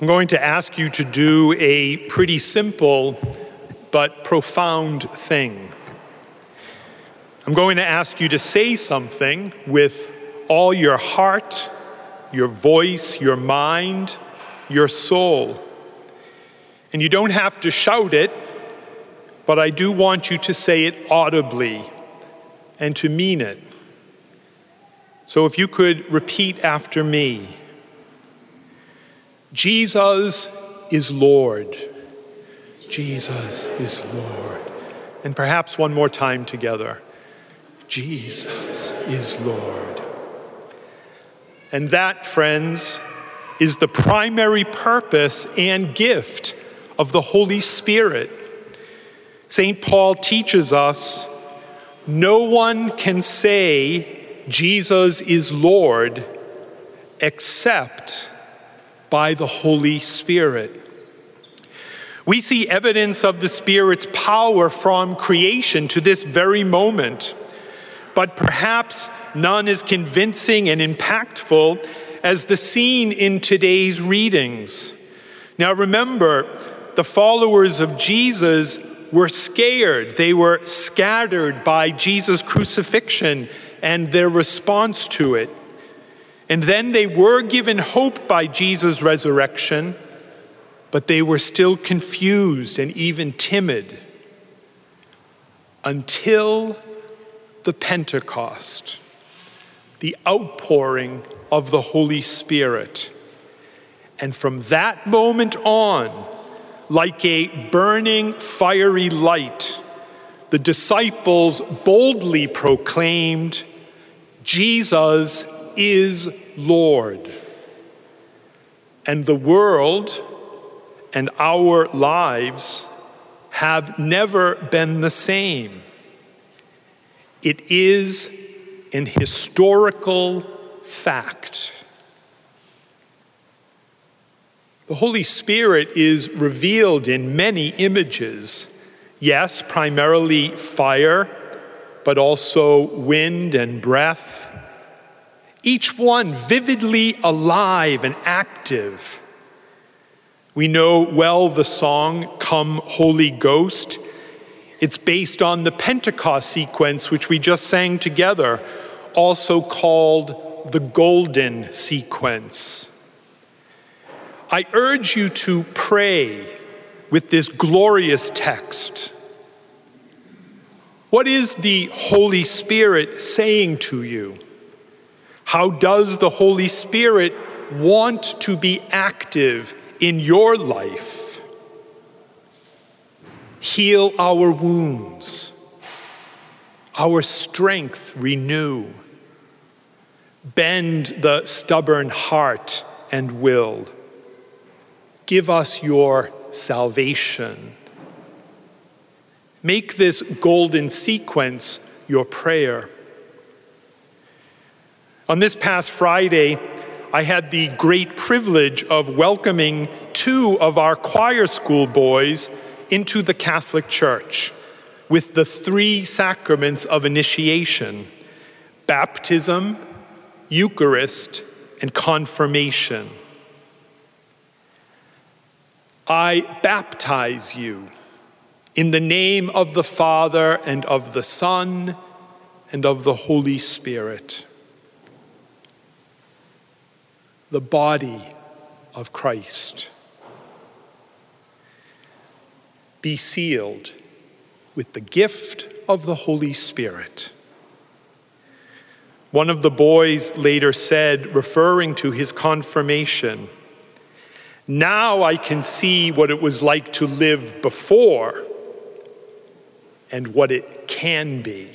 I'm going to ask you to do a pretty simple but profound thing. I'm going to ask you to say something with all your heart, your voice, your mind, your soul. And you don't have to shout it, but I do want you to say it audibly and to mean it. So if you could repeat after me Jesus is Lord. Jesus is Lord. And perhaps one more time together. Jesus is Lord. And that, friends, is the primary purpose and gift of the Holy Spirit. St. Paul teaches us no one can say Jesus is Lord except by the Holy Spirit. We see evidence of the Spirit's power from creation to this very moment, but perhaps none as convincing and impactful as the scene in today's readings. Now remember, the followers of Jesus were scared. They were scattered by Jesus' crucifixion and their response to it. And then they were given hope by Jesus' resurrection, but they were still confused and even timid until the Pentecost, the outpouring of the Holy Spirit. And from that moment on, like a burning fiery light, the disciples boldly proclaimed, Jesus is Lord. And the world and our lives have never been the same. It is an historical fact. The Holy Spirit is revealed in many images. Yes, primarily fire, but also wind and breath each one vividly alive and active. We know well the song, Come Holy Ghost. It's based on the Pentecost sequence, which we just sang together, also called the Golden Sequence. I urge you to pray with this glorious text. What is the Holy Spirit saying to you? How does the Holy Spirit want to be active in your life? Heal our wounds, our strength renew, bend the stubborn heart and will. Give us your salvation. Make this golden sequence your prayer. On this past Friday, I had the great privilege of welcoming two of our choir school boys into the Catholic Church with the three sacraments of initiation baptism, Eucharist, and confirmation. I baptize you in the name of the Father and of the Son and of the Holy Spirit. The body of Christ. Be sealed with the gift of the Holy Spirit. One of the boys later said, referring to his confirmation, Now I can see what it was like to live before and what it can be.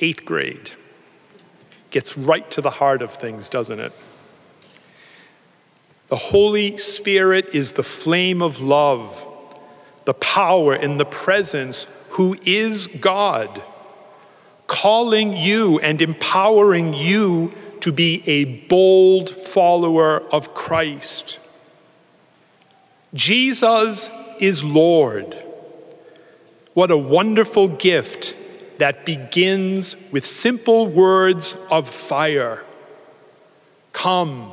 Eighth grade. Gets right to the heart of things, doesn't it? The Holy Spirit is the flame of love, the power and the presence who is God, calling you and empowering you to be a bold follower of Christ. Jesus is Lord. What a wonderful gift that begins with simple words of fire. Come,